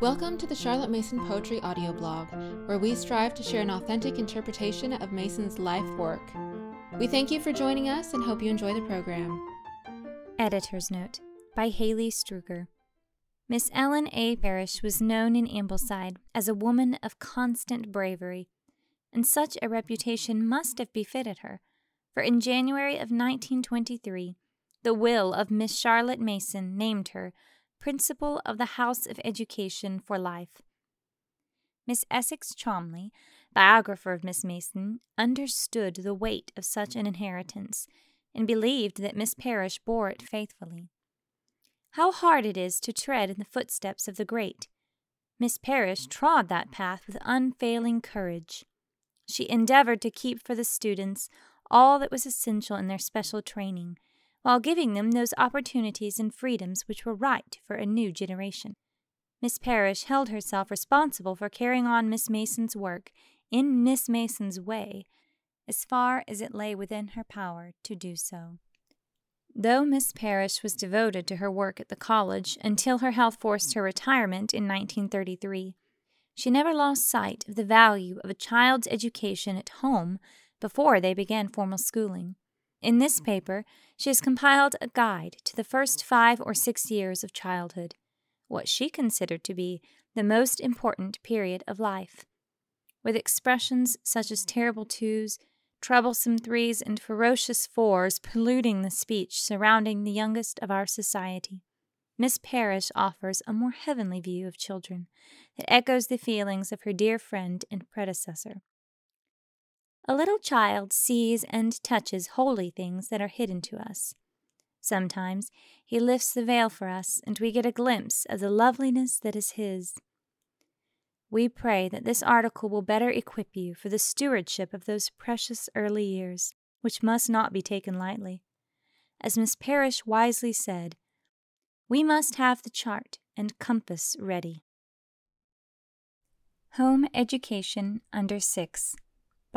Welcome to the Charlotte Mason Poetry audio blog, where we strive to share an authentic interpretation of Mason's life work. We thank you for joining us and hope you enjoy the program. Editor's Note by Haley Struger. Miss Ellen A. Parish was known in Ambleside as a woman of constant bravery, and such a reputation must have befitted her, for in January of 1923, the will of Miss Charlotte Mason named her Principal of the House of Education for Life. Miss Essex Cholmondeley, biographer of Miss Mason, understood the weight of such an inheritance and believed that Miss Parish bore it faithfully. How hard it is to tread in the footsteps of the great! Miss Parish trod that path with unfailing courage. She endeavored to keep for the students all that was essential in their special training, while giving them those opportunities and freedoms which were right for a new generation. Miss Parish held herself responsible for carrying on Miss Mason's work in Miss Mason's way, as far as it lay within her power to do so. Though Miss Parish was devoted to her work at the college until her health forced her retirement in 1933, she never lost sight of the value of a child's education at home before they began formal schooling. In this paper, she has compiled a guide to the first five or six years of childhood, what she considered to be the most important period of life. With expressions such as terrible twos, troublesome threes, and ferocious fours polluting the speech surrounding the youngest of our society, Miss Parish offers a more heavenly view of children that echoes the feelings of her dear friend and predecessor. A little child sees and touches holy things that are hidden to us. Sometimes he lifts the veil for us, and we get a glimpse of the loveliness that is his. We pray that this article will better equip you for the stewardship of those precious early years, which must not be taken lightly. As Miss Parish wisely said, we must have the chart and compass ready. Home Education Under 6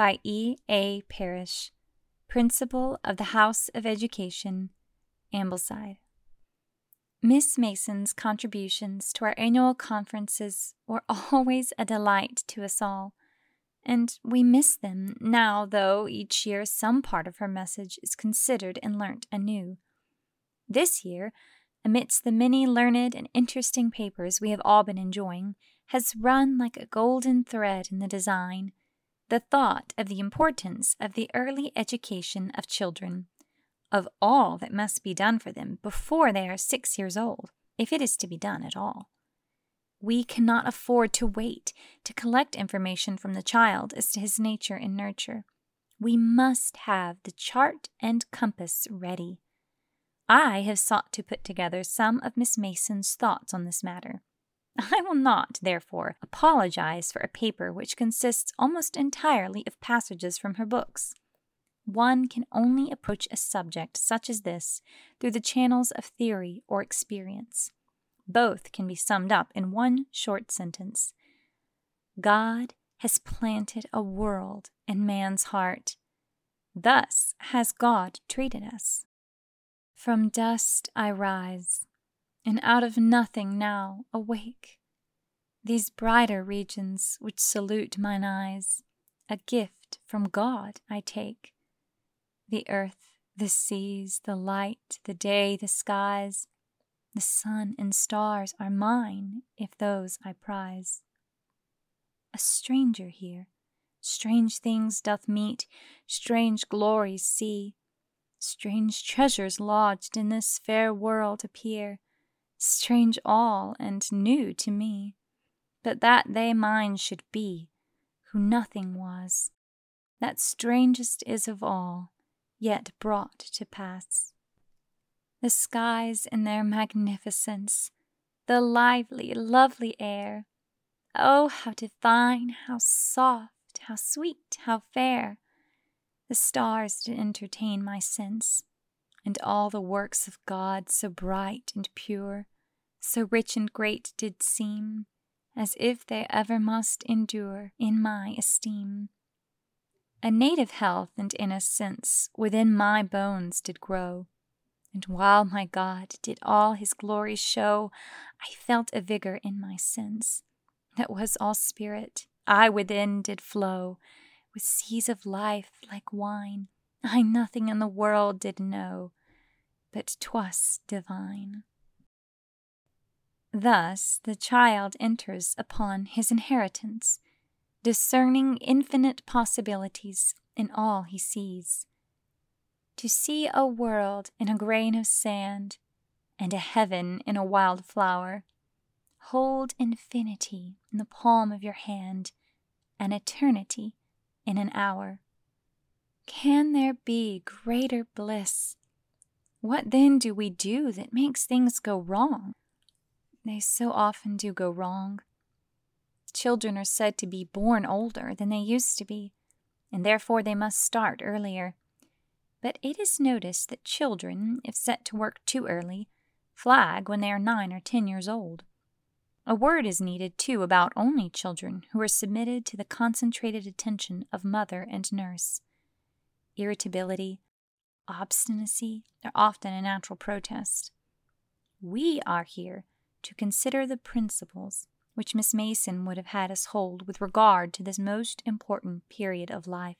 by E. A. Parish, Principal of the House of Education, Ambleside. Miss Mason's contributions to our annual conferences were always a delight to us all, and we miss them now, though each year some part of her message is considered and learnt anew. This year, amidst the many learned and interesting papers we have all been enjoying, has run like a golden thread in the design the thought of the importance of the early education of children, of all that must be done for them before they are six years old, if it is to be done at all. We cannot afford to wait to collect information from the child as to his nature and nurture. We must have the chart and compass ready. I have sought to put together some of Miss Mason's thoughts on this matter. I will not, therefore, apologize for a paper which consists almost entirely of passages from her books. One can only approach a subject such as this through the channels of theory or experience. Both can be summed up in one short sentence God has planted a world in man's heart. Thus has God treated us. From dust I rise and out of nothing now awake. These brighter regions which salute mine eyes, a gift from God I take. The earth, the seas, the light, the day, the skies, the sun and stars are mine if those I prize. A stranger here, strange things doth meet, strange glories see, strange treasures lodged in this fair world appear strange all and new to me, but that they mine should be, who nothing was, that strangest is of all, yet brought to pass. The skies in their magnificence, the lively, lovely air, oh, how divine, how soft, how sweet, how fair! The stars did entertain my sense, and all the works of God so bright and pure, so rich and great did seem, as if they ever must endure in my esteem. A native health and innocence within my bones did grow, And while my God did all his glory show, I felt a vigor in my sense that was all spirit. I within did flow with seas of life like wine. I nothing in the world did know, but 'twas divine. Thus the child enters upon his inheritance, discerning infinite possibilities in all he sees to see a world in a grain of sand and a heaven in a wild flower. Hold infinity in the palm of your hand and eternity in an hour. Can there be greater bliss? What then do we do that makes things go wrong? They so often do go wrong. Children are said to be born older than they used to be, and therefore they must start earlier but it is noticed that children, if set to work too early, flag when they are nine or ten years old. A word is needed, too, about only children who are submitted to the concentrated attention of mother and nurse. Irritability, obstinacy are often a natural protest. We are here to consider the principles which Miss Mason would have had us hold with regard to this most important period of life.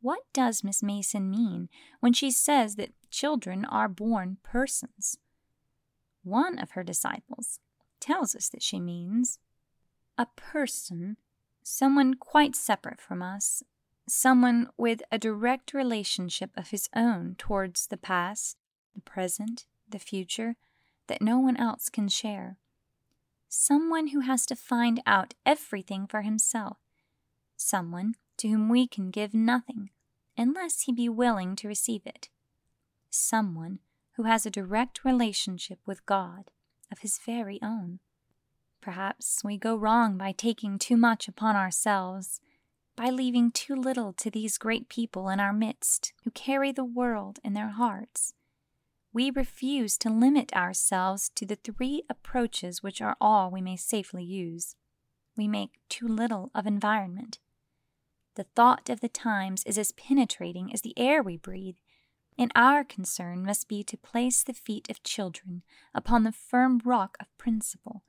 What does Miss Mason mean when she says that children are born persons? One of her disciples tells us that she means a person, someone quite separate from us, someone with a direct relationship of his own towards the past, the present, the future, that no one else can share. Someone who has to find out everything for himself. Someone to whom we can give nothing, unless he be willing to receive it. Someone who has a direct relationship with God of his very own. Perhaps we go wrong by taking too much upon ourselves, by leaving too little to these great people in our midst who carry the world in their hearts. We refuse to limit ourselves to the three approaches which are all we may safely use. We make too little of environment the thought of the times is as penetrating as the air we breathe, and our concern must be to place the feet of children upon the firm rock of principle,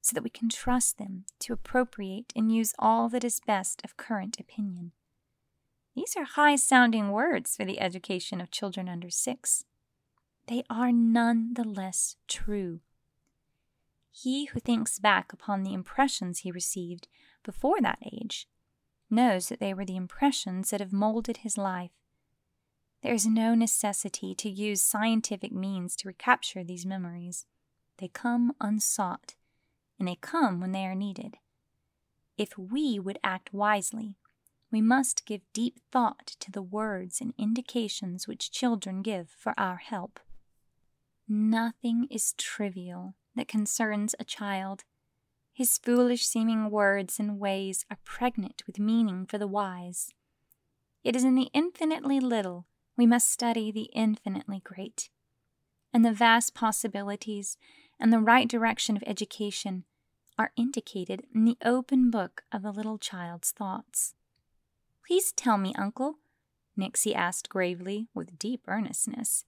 so that we can trust them to appropriate and use all that is best of current opinion. These are high sounding words for the education of children under six. They are none the less true. He who thinks back upon the impressions he received before that age knows that they were the impressions that have molded his life. There is no necessity to use scientific means to recapture these memories. They come unsought, and they come when they are needed. If we would act wisely, we must give deep thought to the words and indications which children give for our help. Nothing is trivial that concerns a child his foolish seeming words and ways are pregnant with meaning for the wise. It is in the infinitely little we must study the infinitely great. And the vast possibilities and the right direction of education are indicated in the open book of the little child's thoughts. Please tell me, Uncle, Nixie asked gravely, with deep earnestness,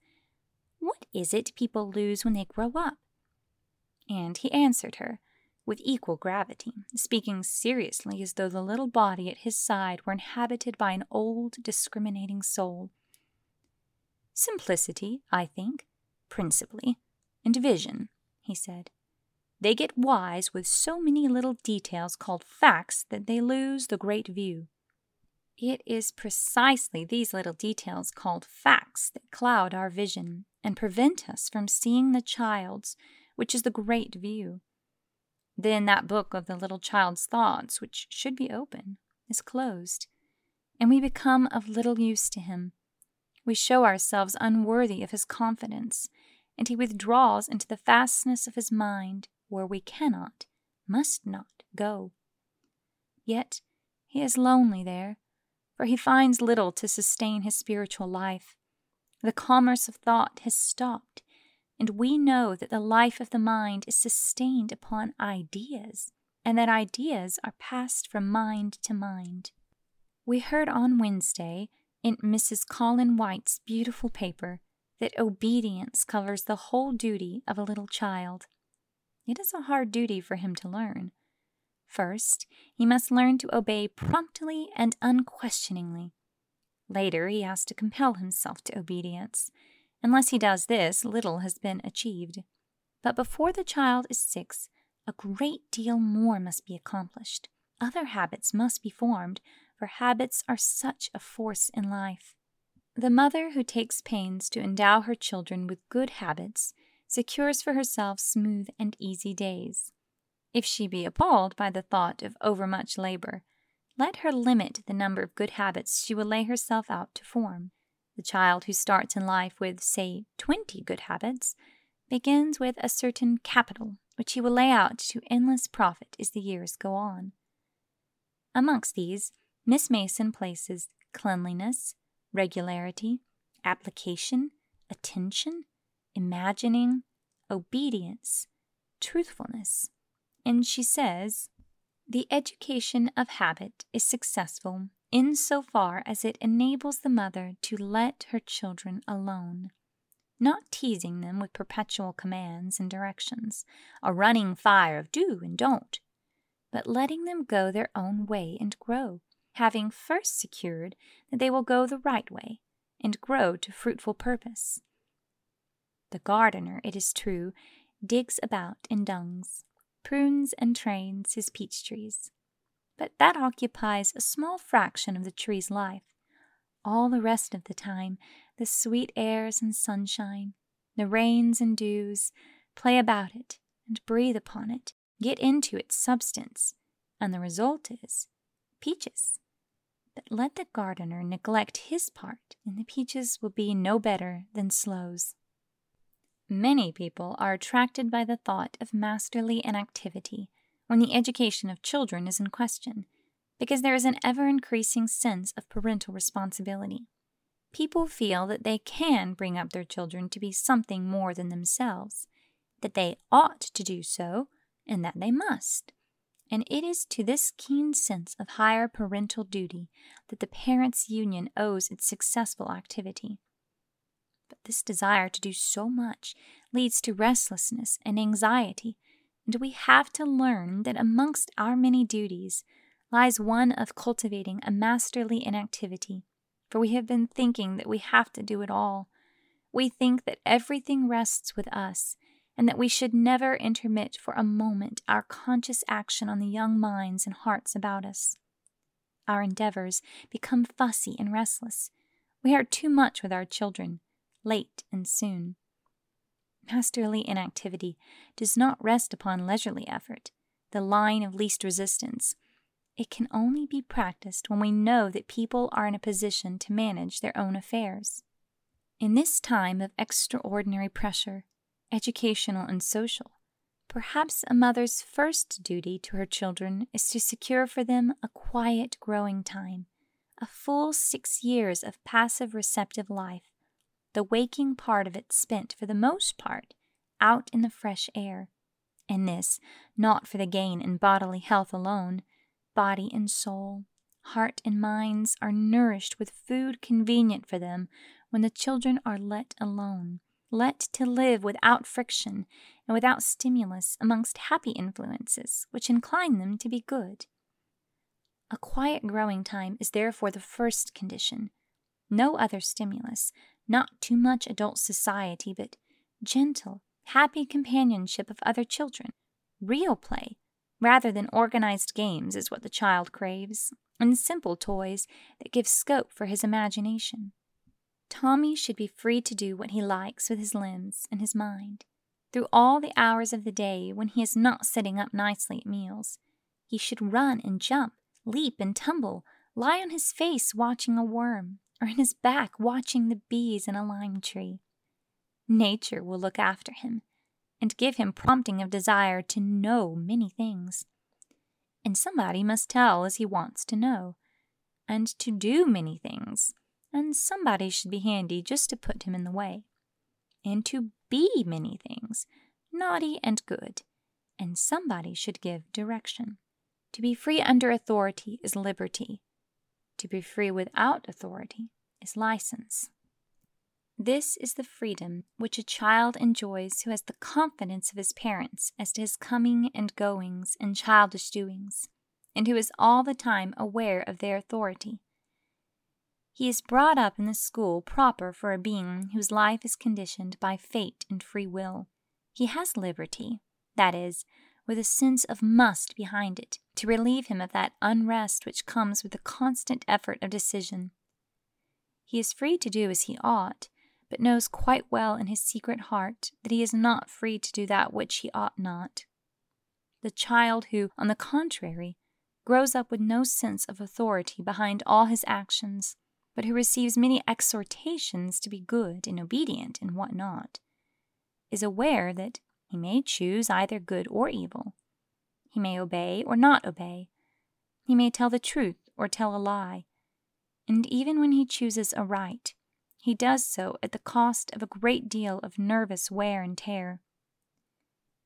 what is it people lose when they grow up? And he answered her with equal gravity, speaking seriously as though the little body at his side were inhabited by an old, discriminating soul. Simplicity, I think, principally, and vision, he said. They get wise with so many little details called facts that they lose the great view. It is precisely these little details called facts that cloud our vision and prevent us from seeing the child's, which is the great view. Then that book of the little child's thoughts, which should be open, is closed, and we become of little use to him. We show ourselves unworthy of his confidence, and he withdraws into the fastness of his mind where we cannot, must not go. Yet he is lonely there, for he finds little to sustain his spiritual life. The commerce of thought has stopped, and we know that the life of the mind is sustained upon ideas, and that ideas are passed from mind to mind. We heard on Wednesday, in Mrs. Colin White's beautiful paper, that obedience covers the whole duty of a little child. It is a hard duty for him to learn. First, he must learn to obey promptly and unquestioningly. Later, he has to compel himself to obedience. Unless he does this, little has been achieved. But before the child is six, a great deal more must be accomplished. Other habits must be formed, for habits are such a force in life. The mother who takes pains to endow her children with good habits secures for herself smooth and easy days. If she be appalled by the thought of overmuch labor, let her limit the number of good habits she will lay herself out to form. The child who starts in life with, say, twenty good habits begins with a certain capital which he will lay out to endless profit as the years go on. Amongst these, Miss Mason places cleanliness, regularity, application, attention, imagining, obedience, truthfulness. And she says, The education of habit is successful in so far as it enables the mother to let her children alone, not teasing them with perpetual commands and directions, a running fire of do and don't, but letting them go their own way and grow, having first secured that they will go the right way and grow to fruitful purpose. The gardener, it is true, digs about in dungs, prunes and trains his peach trees, but that occupies a small fraction of the tree's life. All the rest of the time, the sweet airs and sunshine, the rains and dews, play about it and breathe upon it, get into its substance, and the result is peaches. But let the gardener neglect his part, and the peaches will be no better than sloes. Many people are attracted by the thought of masterly inactivity when the education of children is in question, because there is an ever increasing sense of parental responsibility. People feel that they can bring up their children to be something more than themselves, that they ought to do so, and that they must. And it is to this keen sense of higher parental duty that the parents' union owes its successful activity. But this desire to do so much leads to restlessness and anxiety, and we have to learn that amongst our many duties lies one of cultivating a masterly inactivity, for we have been thinking that we have to do it all. We think that everything rests with us, and that we should never intermit for a moment our conscious action on the young minds and hearts about us. Our endeavors become fussy and restless. We are too much with our children, late and soon. Masterly inactivity does not rest upon leisurely effort, the line of least resistance. It can only be practiced when we know that people are in a position to manage their own affairs. In this time of extraordinary pressure, educational and social, perhaps a mother's first duty to her children is to secure for them a quiet growing time, a full six years of passive receptive life the waking part of it spent for the most part out in the fresh air. And this not for the gain in bodily health alone. Body and soul, heart and minds are nourished with food convenient for them when the children are let alone, let to live without friction and without stimulus amongst happy influences which incline them to be good. A quiet growing time is therefore the first condition. No other stimulus, not too much adult society, but gentle, happy companionship of other children. Real play, rather than organized games, is what the child craves, and simple toys that give scope for his imagination. Tommy should be free to do what he likes with his limbs and his mind. Through all the hours of the day when he is not sitting up nicely at meals, he should run and jump, leap and tumble, lie on his face watching a worm, or in his back watching the bees in a lime tree. Nature will look after him and give him prompting of desire to know many things. And somebody must tell as he wants to know, and to do many things, and somebody should be handy just to put him in the way, and to be many things, naughty and good, and somebody should give direction. To be free under authority is liberty, to be free without authority is license. This is the freedom which a child enjoys who has the confidence of his parents as to his coming and goings and childish doings, and who is all the time aware of their authority. He is brought up in the school proper for a being whose life is conditioned by fate and free will. He has liberty, that is, with a sense of must behind it, to relieve him of that unrest which comes with the constant effort of decision. He is free to do as he ought, but knows quite well in his secret heart that he is not free to do that which he ought not. The child who, on the contrary, grows up with no sense of authority behind all his actions, but who receives many exhortations to be good and obedient and what not, is aware that he may choose either good or evil. He may obey or not obey. He may tell the truth or tell a lie. And even when he chooses aright, he does so at the cost of a great deal of nervous wear and tear.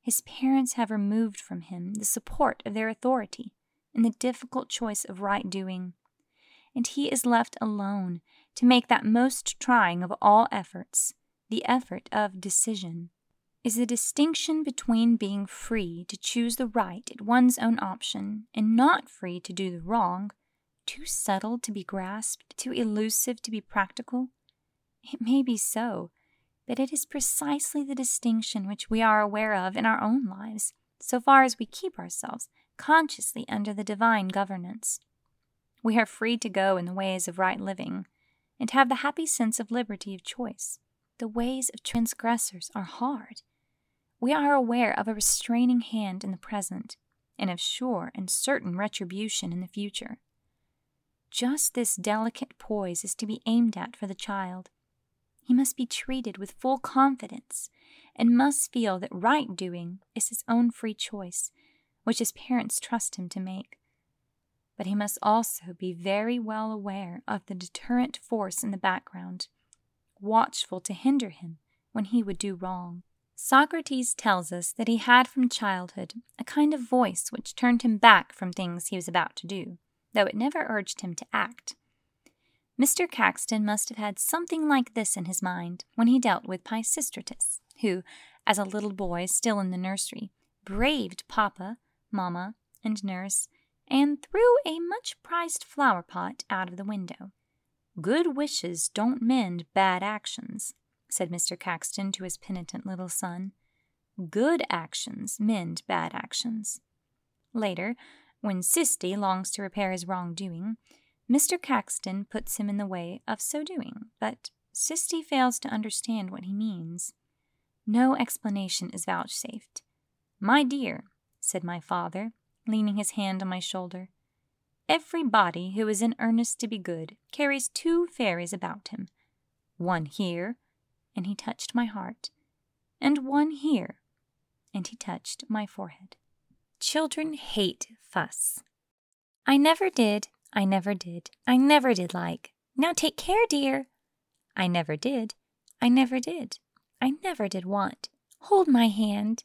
His parents have removed from him the support of their authority in the difficult choice of right doing, and he is left alone to make that most trying of all efforts, the effort of decision. Is the distinction between being free to choose the right at one's own option and not free to do the wrong too subtle to be grasped, too elusive to be practical? It may be so, but it is precisely the distinction which we are aware of in our own lives, so far as we keep ourselves consciously under the divine governance. We are free to go in the ways of right living, and have the happy sense of liberty of choice. The ways of transgressors are hard. We are aware of a restraining hand in the present, and of sure and certain retribution in the future. Just this delicate poise is to be aimed at for the child he must be treated with full confidence and must feel that right doing is his own free choice, which his parents trust him to make. But he must also be very well aware of the deterrent force in the background, watchful to hinder him when he would do wrong. Socrates tells us that he had from childhood a kind of voice which turned him back from things he was about to do, though it never urged him to act. Mr. Caxton must have had something like this in his mind when he dealt with Pisistratus, who, as a little boy still in the nursery, braved papa, mamma, and nurse, and threw a much prized flower pot out of the window. Good wishes don't mend bad actions, said Mr. Caxton to his penitent little son. Good actions mend bad actions. Later, when Sisty longs to repair his wrongdoing, Mr. Caxton puts him in the way of so doing, but Sisty fails to understand what he means. No explanation is vouchsafed. My dear, said my father, leaning his hand on my shoulder, every body who is in earnest to be good carries two fairies about him, one here, and he touched my heart, and one here, and he touched my forehead. Children hate fuss. I never did, I never did. I never did like. Now take care, dear. I never did. I never did. I never did want. Hold my hand.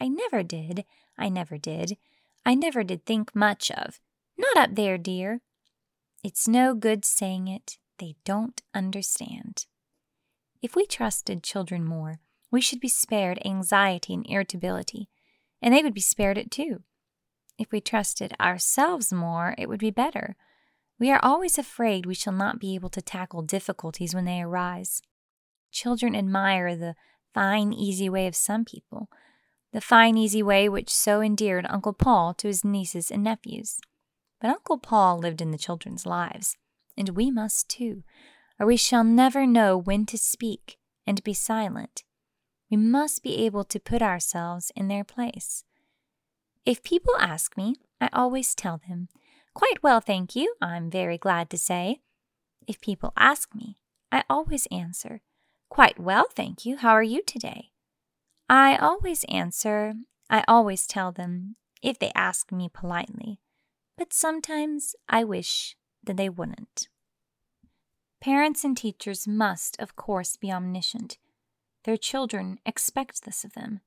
I never did. I never did. I never did think much of. Not up there, dear. It's no good saying it. They don't understand. If we trusted children more, we should be spared anxiety and irritability, and they would be spared it too. If we trusted ourselves more, it would be better. We are always afraid we shall not be able to tackle difficulties when they arise. Children admire the fine, easy way of some people, the fine, easy way which so endeared Uncle Paul to his nieces and nephews. But Uncle Paul lived in the children's lives, and we must too, or we shall never know when to speak and be silent. We must be able to put ourselves in their place. If people ask me, I always tell them, Quite well, thank you, I'm very glad to say. If people ask me, I always answer, Quite well, thank you, how are you today? I always answer, I always tell them, if they ask me politely, but sometimes I wish that they wouldn't. Parents and teachers must, of course, be omniscient. Their children expect this of them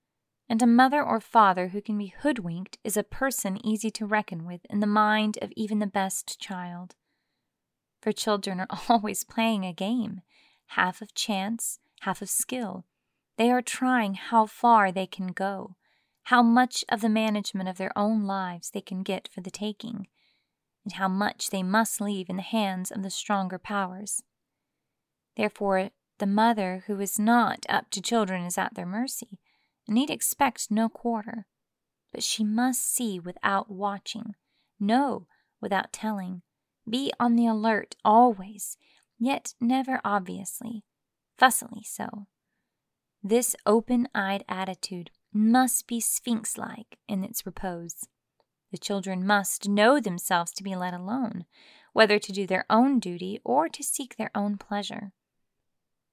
and a mother or father who can be hoodwinked is a person easy to reckon with in the mind of even the best child. For children are always playing a game, half of chance, half of skill. They are trying how far they can go, how much of the management of their own lives they can get for the taking, and how much they must leave in the hands of the stronger powers. Therefore, the mother who is not up to children is at their mercy, and need expect no quarter. But she must see without watching, know without telling, be on the alert always, yet never obviously, fussily so. This open eyed attitude must be sphinx like in its repose. The children must know themselves to be let alone, whether to do their own duty or to seek their own pleasure.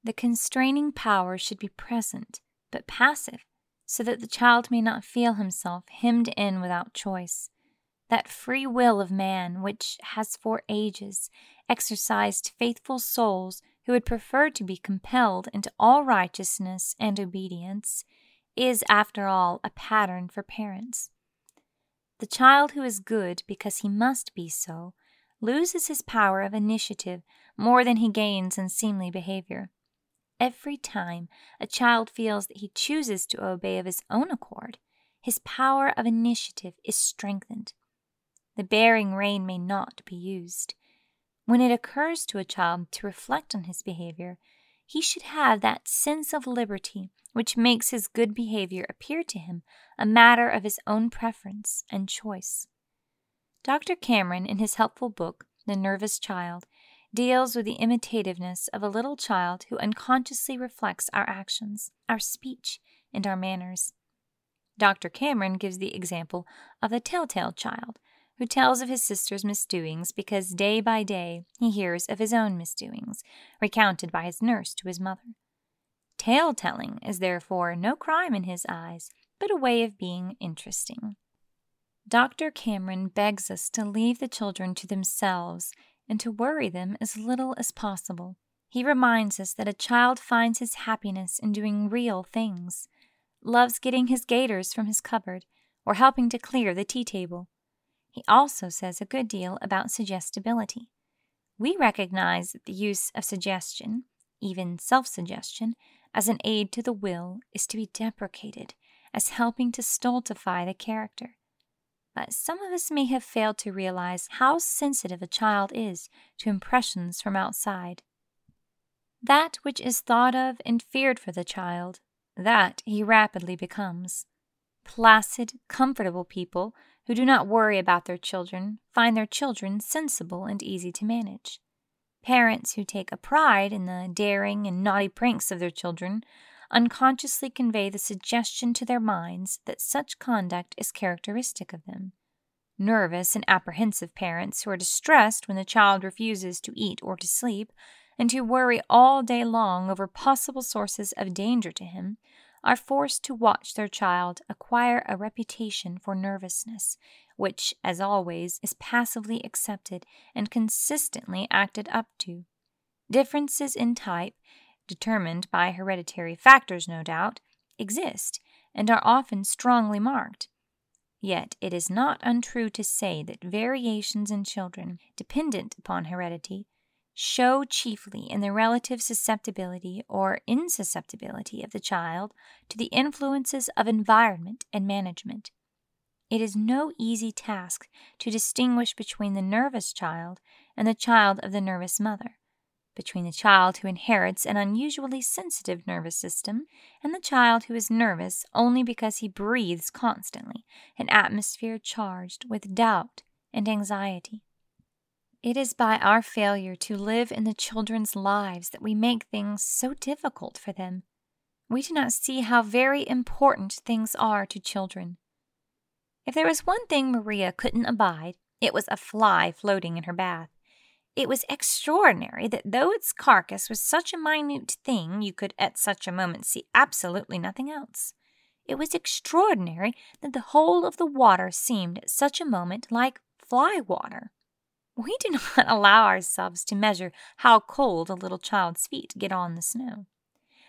The constraining power should be present, but passive, so that the child may not feel himself hemmed in without choice. That free will of man, which has for ages exercised faithful souls who would prefer to be compelled into all righteousness and obedience, is, after all, a pattern for parents. The child who is good because he must be so loses his power of initiative more than he gains in seemly behavior. Every time a child feels that he chooses to obey of his own accord, his power of initiative is strengthened. The bearing rein may not be used. When it occurs to a child to reflect on his behavior, he should have that sense of liberty which makes his good behavior appear to him a matter of his own preference and choice. Dr. Cameron, in his helpful book, The Nervous Child, deals with the imitativeness of a little child who unconsciously reflects our actions, our speech, and our manners. Dr. Cameron gives the example of a telltale child who tells of his sister's misdoings because day by day he hears of his own misdoings, recounted by his nurse to his mother. Tale telling is therefore no crime in his eyes, but a way of being interesting. Dr. Cameron begs us to leave the children to themselves and to worry them as little as possible. He reminds us that a child finds his happiness in doing real things, loves getting his gaiters from his cupboard, or helping to clear the tea table. He also says a good deal about suggestibility. We recognize that the use of suggestion, even self suggestion, as an aid to the will is to be deprecated as helping to stultify the character. But some of us may have failed to realize how sensitive a child is to impressions from outside. That which is thought of and feared for the child, that he rapidly becomes. Placid, comfortable people who do not worry about their children find their children sensible and easy to manage. Parents who take a pride in the daring and naughty pranks of their children unconsciously convey the suggestion to their minds that such conduct is characteristic of them. Nervous and apprehensive parents who are distressed when the child refuses to eat or to sleep, and who worry all day long over possible sources of danger to him, are forced to watch their child acquire a reputation for nervousness, which, as always, is passively accepted and consistently acted up to. Differences in type, determined by hereditary factors, no doubt, exist and are often strongly marked. Yet it is not untrue to say that variations in children, dependent upon heredity, show chiefly in the relative susceptibility or insusceptibility of the child to the influences of environment and management. It is no easy task to distinguish between the nervous child and the child of the nervous mother, between the child who inherits an unusually sensitive nervous system and the child who is nervous only because he breathes constantly an atmosphere charged with doubt and anxiety. It is by our failure to live in the children's lives that we make things so difficult for them. We do not see how very important things are to children. If there was one thing Maria couldn't abide, it was a fly floating in her bath. It was extraordinary that though its carcass was such a minute thing, you could at such a moment see absolutely nothing else. It was extraordinary that the whole of the water seemed at such a moment like fly water. We do not allow ourselves to measure how cold a little child's feet get on the snow,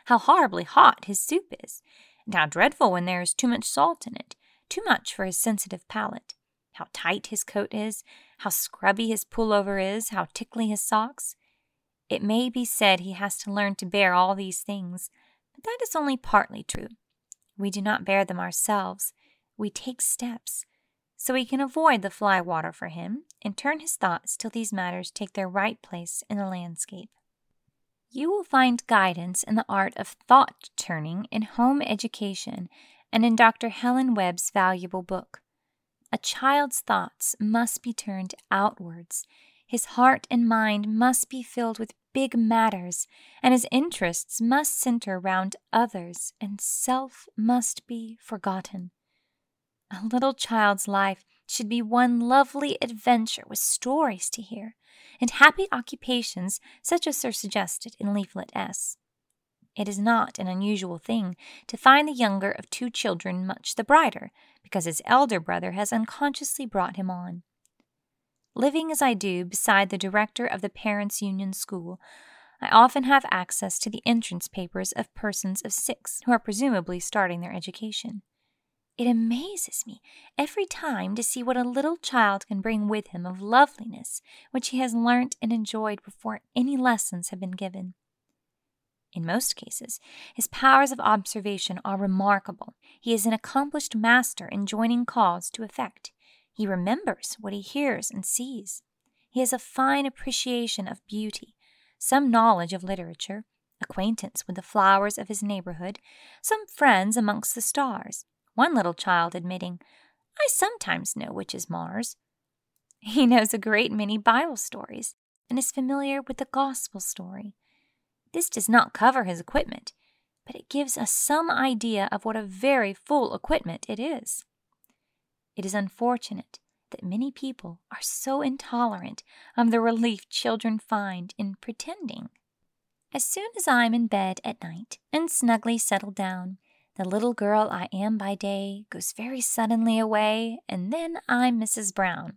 how horribly hot his soup is, and how dreadful when there is too much salt in it, too much for his sensitive palate, how tight his coat is, how scrubby his pullover is, how tickly his socks. It may be said he has to learn to bear all these things, but that is only partly true. We do not bear them ourselves, we take steps. So we can avoid the fly water for him and turn his thoughts till these matters take their right place in the landscape. You will find guidance in the art of thought turning in home education and in Dr. Helen Webb's valuable book. A child's thoughts must be turned outwards. His heart and mind must be filled with big matters, and his interests must center round others, and self must be forgotten. A little child's life should be one lovely adventure with stories to hear and happy occupations such as are suggested in Leaflet S. It is not an unusual thing to find the younger of two children much the brighter because his elder brother has unconsciously brought him on. Living as I do beside the director of the Parents' Union School, I often have access to the entrance papers of persons of six who are presumably starting their education. It amazes me every time to see what a little child can bring with him of loveliness which he has learnt and enjoyed before any lessons have been given. In most cases, his powers of observation are remarkable. He is an accomplished master in joining cause to effect. He remembers what he hears and sees. He has a fine appreciation of beauty, some knowledge of literature, acquaintance with the flowers of his neighborhood, some friends amongst the stars, one little child admitting, I sometimes know which is Mars. He knows a great many Bible stories and is familiar with the gospel story. This does not cover his equipment, but it gives us some idea of what a very full equipment it is. It is unfortunate that many people are so intolerant of the relief children find in pretending. As soon as I am in bed at night and snugly settled down, the little girl I am by day goes very suddenly away, and then I'm Mrs. Brown.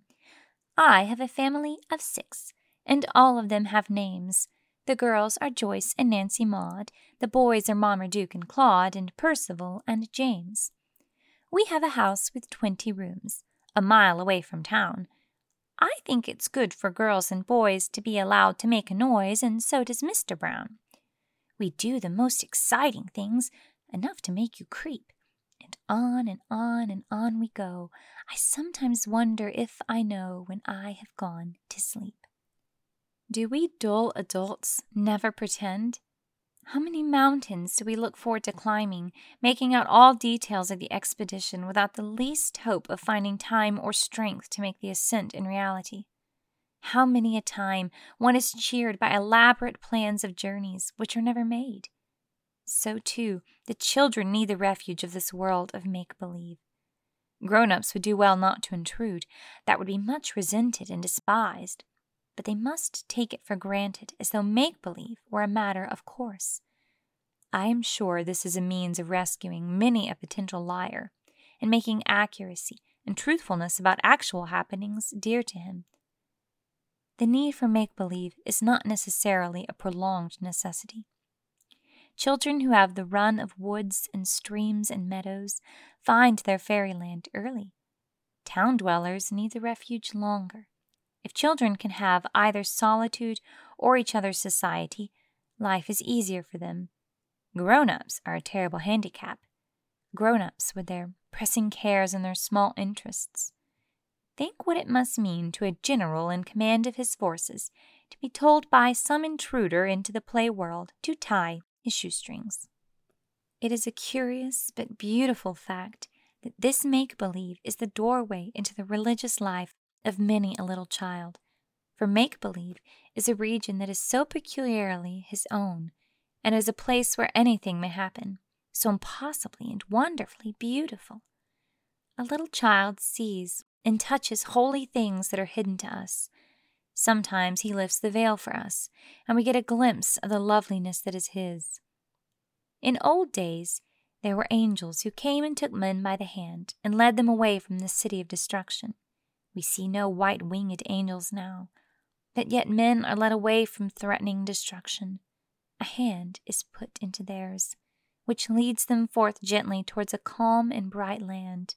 I have a family of six, and all of them have names. The girls are Joyce and Nancy Maud. The boys are Marmaduke and Claude, and Percival and James. We have a house with twenty rooms, a mile away from town. I think it's good for girls and boys to be allowed to make a noise, and so does Mr. Brown. We do the most exciting things, enough to make you creep. And on and on and on we go. I sometimes wonder if I know when I have gone to sleep. Do we dull adults never pretend? How many mountains do we look forward to climbing, making out all details of the expedition without the least hope of finding time or strength to make the ascent in reality? How many a time one is cheered by elaborate plans of journeys which are never made? So, too, the children need the refuge of this world of make believe. Grown ups would do well not to intrude, that would be much resented and despised but they must take it for granted as though make believe were a matter of course. I am sure this is a means of rescuing many a potential liar and making accuracy and truthfulness about actual happenings dear to him. The need for make believe is not necessarily a prolonged necessity. Children who have the run of woods and streams and meadows find their fairyland early. Town dwellers need the refuge longer. If children can have either solitude or each other's society, life is easier for them. Grown ups are a terrible handicap. Grown ups with their pressing cares and their small interests. Think what it must mean to a general in command of his forces to be told by some intruder into the play world to tie shoestrings. It is a curious but beautiful fact that this make believe is the doorway into the religious life of many a little child, for make believe is a region that is so peculiarly his own, and is a place where anything may happen, so impossibly and wonderfully beautiful. A little child sees and touches holy things that are hidden to us. Sometimes he lifts the veil for us, and we get a glimpse of the loveliness that is his. In old days, there were angels who came and took men by the hand and led them away from the city of destruction. We see no white winged angels now, but yet men are led away from threatening destruction. A hand is put into theirs, which leads them forth gently towards a calm and bright land.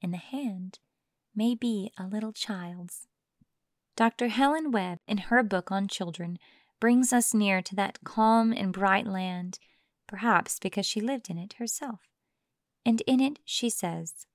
And the hand may be a little child's. Dr. Helen Webb, in her book on children, brings us near to that calm and bright land, perhaps because she lived in it herself. And in it she says,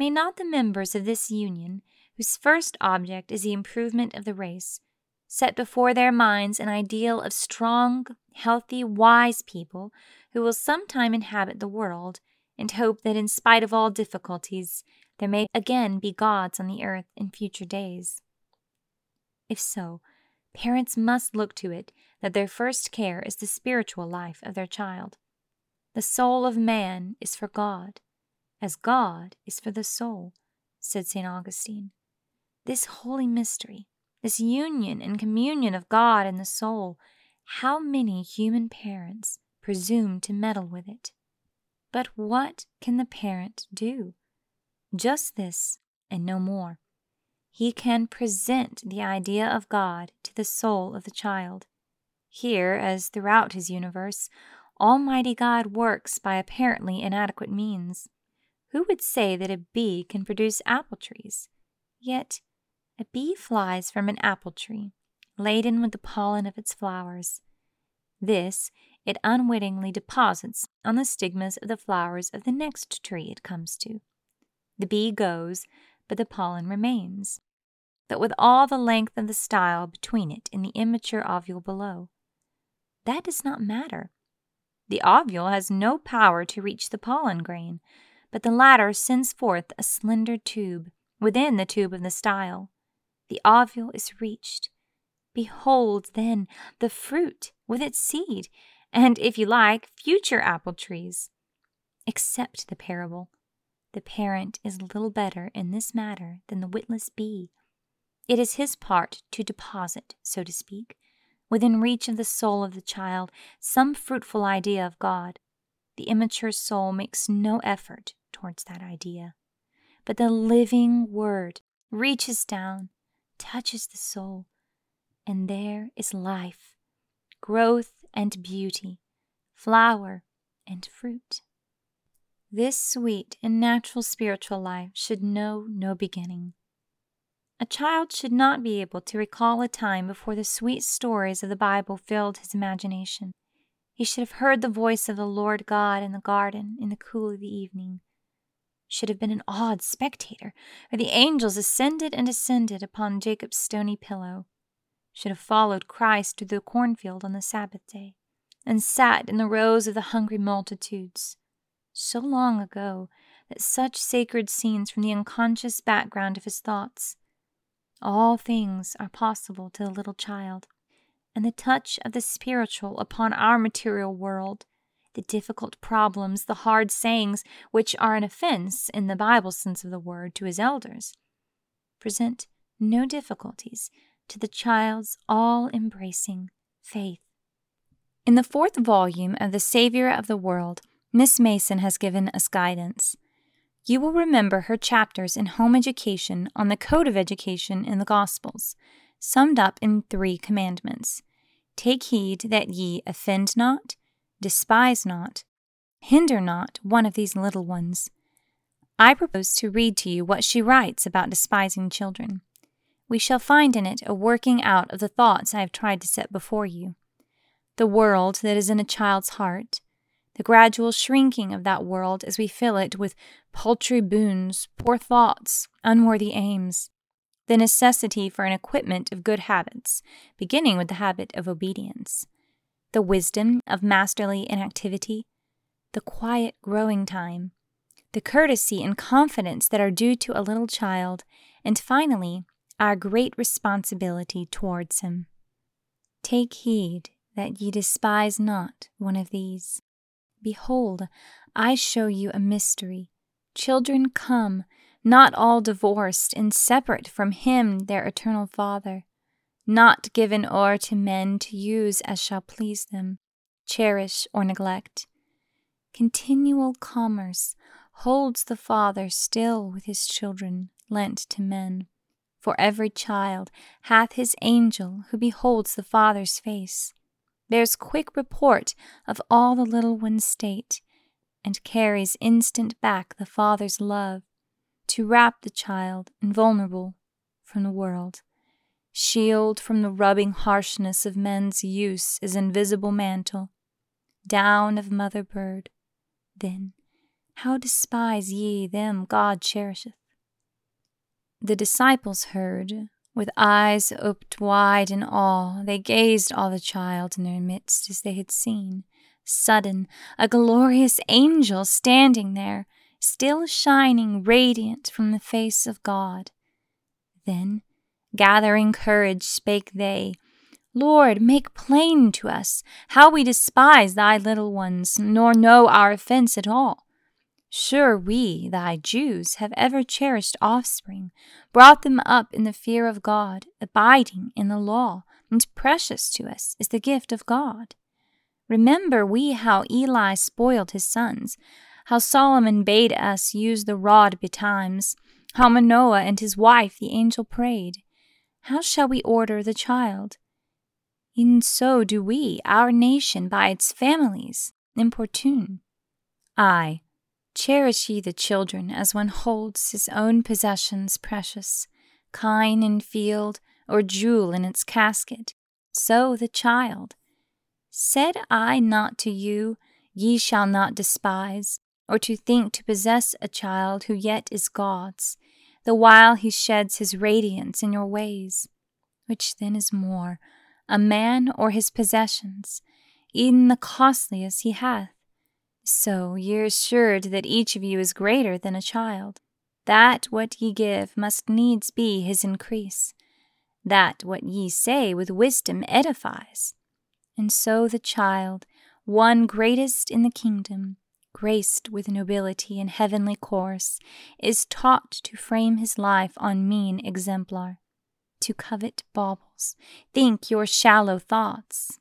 May not the members of this union, whose first object is the improvement of the race, set before their minds an ideal of strong, healthy, wise people who will sometime inhabit the world, and hope that in spite of all difficulties, there may again be gods on the earth in future days. If so, parents must look to it that their first care is the spiritual life of their child. The soul of man is for God, as God is for the soul, said St. Augustine. This holy mystery, this union and communion of God and the soul, how many human parents presume to meddle with it? But what can the parent do? Just this, and no more. He can present the idea of God to the soul of the child. Here, as throughout his universe, Almighty God works by apparently inadequate means. Who would say that a bee can produce apple trees? Yet a bee flies from an apple tree, laden with the pollen of its flowers. This it unwittingly deposits on the stigmas of the flowers of the next tree it comes to. The bee goes, but the pollen remains, but with all the length of the style between it and the immature ovule below. That does not matter. The ovule has no power to reach the pollen grain, but the latter sends forth a slender tube within the tube of the style the ovule is reached. Behold, then, the fruit with its seed, and, if you like, future apple trees. Accept the parable. The parent is little better in this matter than the witless bee. It is his part to deposit, so to speak, within reach of the soul of the child, some fruitful idea of God. The immature soul makes no effort towards that idea. But the living Word reaches down touches the soul, and there is life, growth and beauty, flower and fruit. This sweet and natural spiritual life should know no beginning. A child should not be able to recall a time before the sweet stories of the Bible filled his imagination. He should have heard the voice of the Lord God in the garden in the cool of the evening, should have been an awed spectator, where the angels ascended and descended upon Jacob's stony pillow, should have followed Christ through the cornfield on the Sabbath day, and sat in the rows of the hungry multitudes, so long ago that such sacred scenes from the unconscious background of his thoughts. All things are possible to the little child, and the touch of the spiritual upon our material world the difficult problems, the hard sayings, which are an offense in the Bible sense of the word to his elders, present no difficulties to the child's all embracing faith. In the fourth volume of The Savior of the World, Miss Mason has given us guidance. You will remember her chapters in home education on the code of education in the Gospels, summed up in three commandments Take heed that ye offend not, despise not, hinder not one of these little ones. I propose to read to you what she writes about despising children. We shall find in it a working out of the thoughts I have tried to set before you. The world that is in a child's heart, the gradual shrinking of that world as we fill it with paltry boons, poor thoughts, unworthy aims, the necessity for an equipment of good habits, beginning with the habit of obedience the wisdom of masterly inactivity, the quiet growing time, the courtesy and confidence that are due to a little child, and finally, our great responsibility towards him. Take heed that ye despise not one of these. Behold, I show you a mystery. Children come, not all divorced and separate from him, their eternal Father not given o'er to men to use as shall please them, cherish or neglect. Continual commerce holds the Father still with his children lent to men. For every child hath his angel who beholds the Father's face, bears quick report of all the little one's state, and carries instant back the Father's love to wrap the child invulnerable from the world shield from the rubbing harshness of men's use as invisible mantle, down of mother bird, then how despise ye them God cherisheth? The disciples heard, with eyes oped wide in awe, they gazed all the child in their midst as they had seen. Sudden, a glorious angel standing there, still shining radiant from the face of God. Then, gathering courage, spake they, Lord, make plain to us how we despise thy little ones, nor know our offense at all. Sure, we, thy Jews, have ever cherished offspring, brought them up in the fear of God, abiding in the law, and precious to us is the gift of God. Remember we how Eli spoiled his sons, how Solomon bade us use the rod betimes, how Manoah and his wife the angel prayed. How shall we order the child? Even so do we, our nation, by its families, importune. Ay, Cherish ye the children as one holds his own possessions precious, kine in field or jewel in its casket, so the child. Said I not to you, ye shall not despise, or to think to possess a child who yet is God's, the while he sheds his radiance in your ways? Which then is more, a man or his possessions, e'en the costliest he hath? So ye are assured that each of you is greater than a child, that what ye give must needs be his increase, that what ye say with wisdom edifies. And so the child, one greatest in the kingdom, graced with nobility and heavenly course, is taught to frame his life on mean exemplar, to covet baubles, think your shallow thoughts,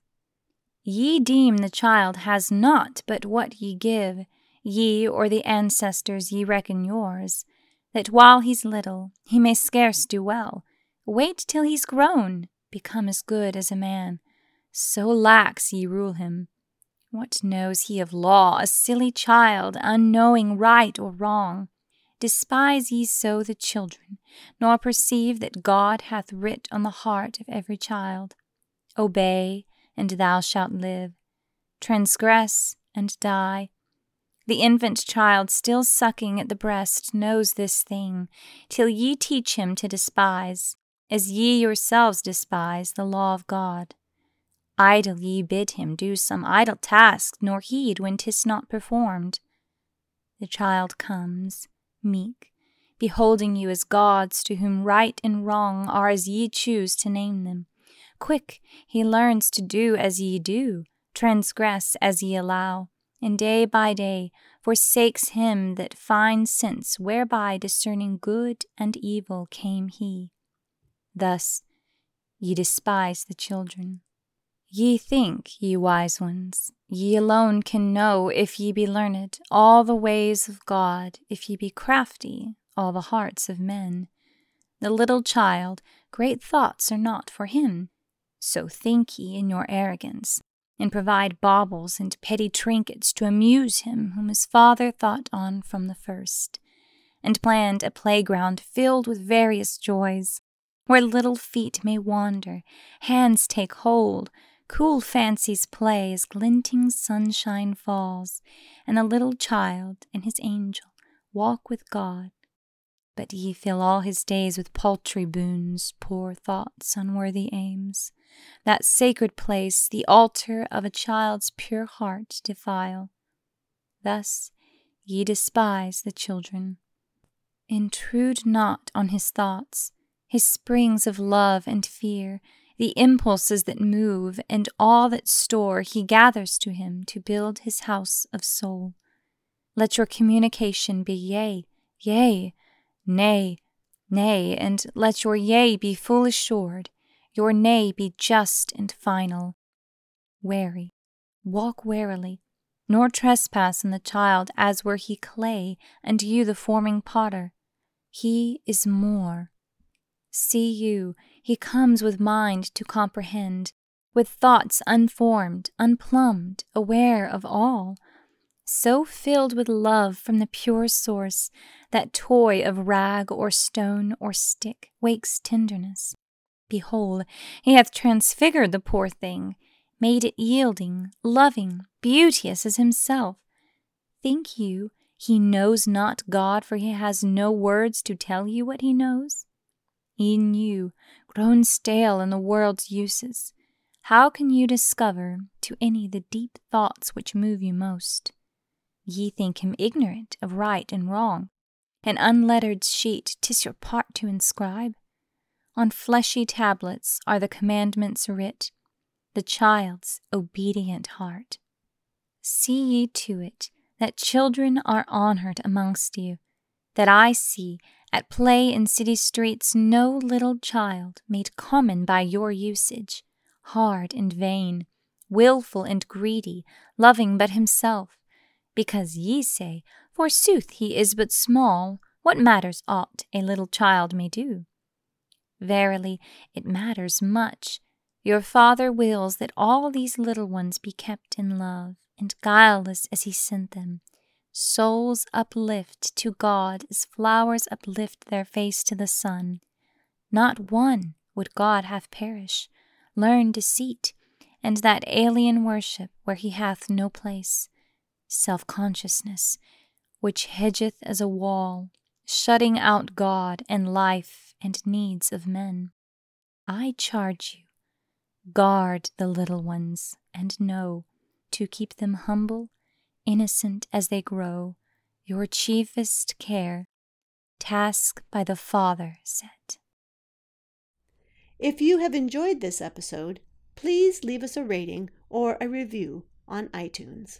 Ye deem the child has not but what ye give, ye or the ancestors ye reckon yours, that while he's little he may scarce do well. Wait till he's grown, become as good as a man. So lax ye rule him. What knows he of law, a silly child, unknowing right or wrong? Despise ye so the children, nor perceive that God hath writ on the heart of every child. Obey, and thou shalt live. Transgress and die. The infant child still sucking at the breast knows this thing, till ye teach him to despise, as ye yourselves despise the law of God. Idle ye bid him do some idle task, nor heed when 'tis not performed. The child comes, meek, beholding you as gods to whom right and wrong are as ye choose to name them. Quick, he learns to do as ye do, transgress as ye allow, and day by day forsakes him that finds sense whereby discerning good and evil came he. Thus ye despise the children. Ye think, ye wise ones, ye alone can know, if ye be learned, all the ways of God, if ye be crafty, all the hearts of men. The little child, great thoughts are not for him. So think ye in your arrogance, and provide baubles and petty trinkets to amuse him whom his father thought on from the first, and planned a playground filled with various joys, where little feet may wander, hands take hold, cool fancies play as glinting sunshine falls, and the little child and his angel walk with God. But ye fill all his days with paltry boons, poor thoughts, unworthy aims that sacred place, the altar of a child's pure heart, defile. Thus ye despise the children. Intrude not on his thoughts, his springs of love and fear, the impulses that move, and all that store he gathers to him to build his house of soul. Let your communication be yea, yea, nay, nay, and let your yea be full assured, your nay be just and final. Wary, walk warily, nor trespass in the child as were he clay, and you the forming potter. He is more. See you, he comes with mind to comprehend, with thoughts unformed, unplumbed, aware of all, so filled with love from the pure source that toy of rag or stone or stick wakes tenderness Behold, he hath transfigured the poor thing, made it yielding, loving, beauteous as himself. Think you he knows not God, for he has no words to tell you what he knows? In you, grown stale in the world's uses, how can you discover to any the deep thoughts which move you most? Ye think him ignorant of right and wrong. An unlettered sheet, 'tis your part to inscribe. On fleshy tablets are the commandments writ, the child's obedient heart. See ye to it that children are honored amongst you, that I see at play in city streets no little child made common by your usage, hard and vain, wilful and greedy, loving but himself, because ye say, Forsooth he is but small, what matters aught a little child may do? Verily, it matters much. Your Father wills that all these little ones be kept in love and guileless as he sent them. Souls uplift to God as flowers uplift their face to the sun. Not one would God have perish. Learn deceit, and that alien worship where he hath no place. Self consciousness, which hedgeth as a wall, shutting out God and life and needs of men. I charge you, guard the little ones, and know to keep them humble, innocent as they grow, your chiefest care, task by the Father set. If you have enjoyed this episode, please leave us a rating or a review on iTunes.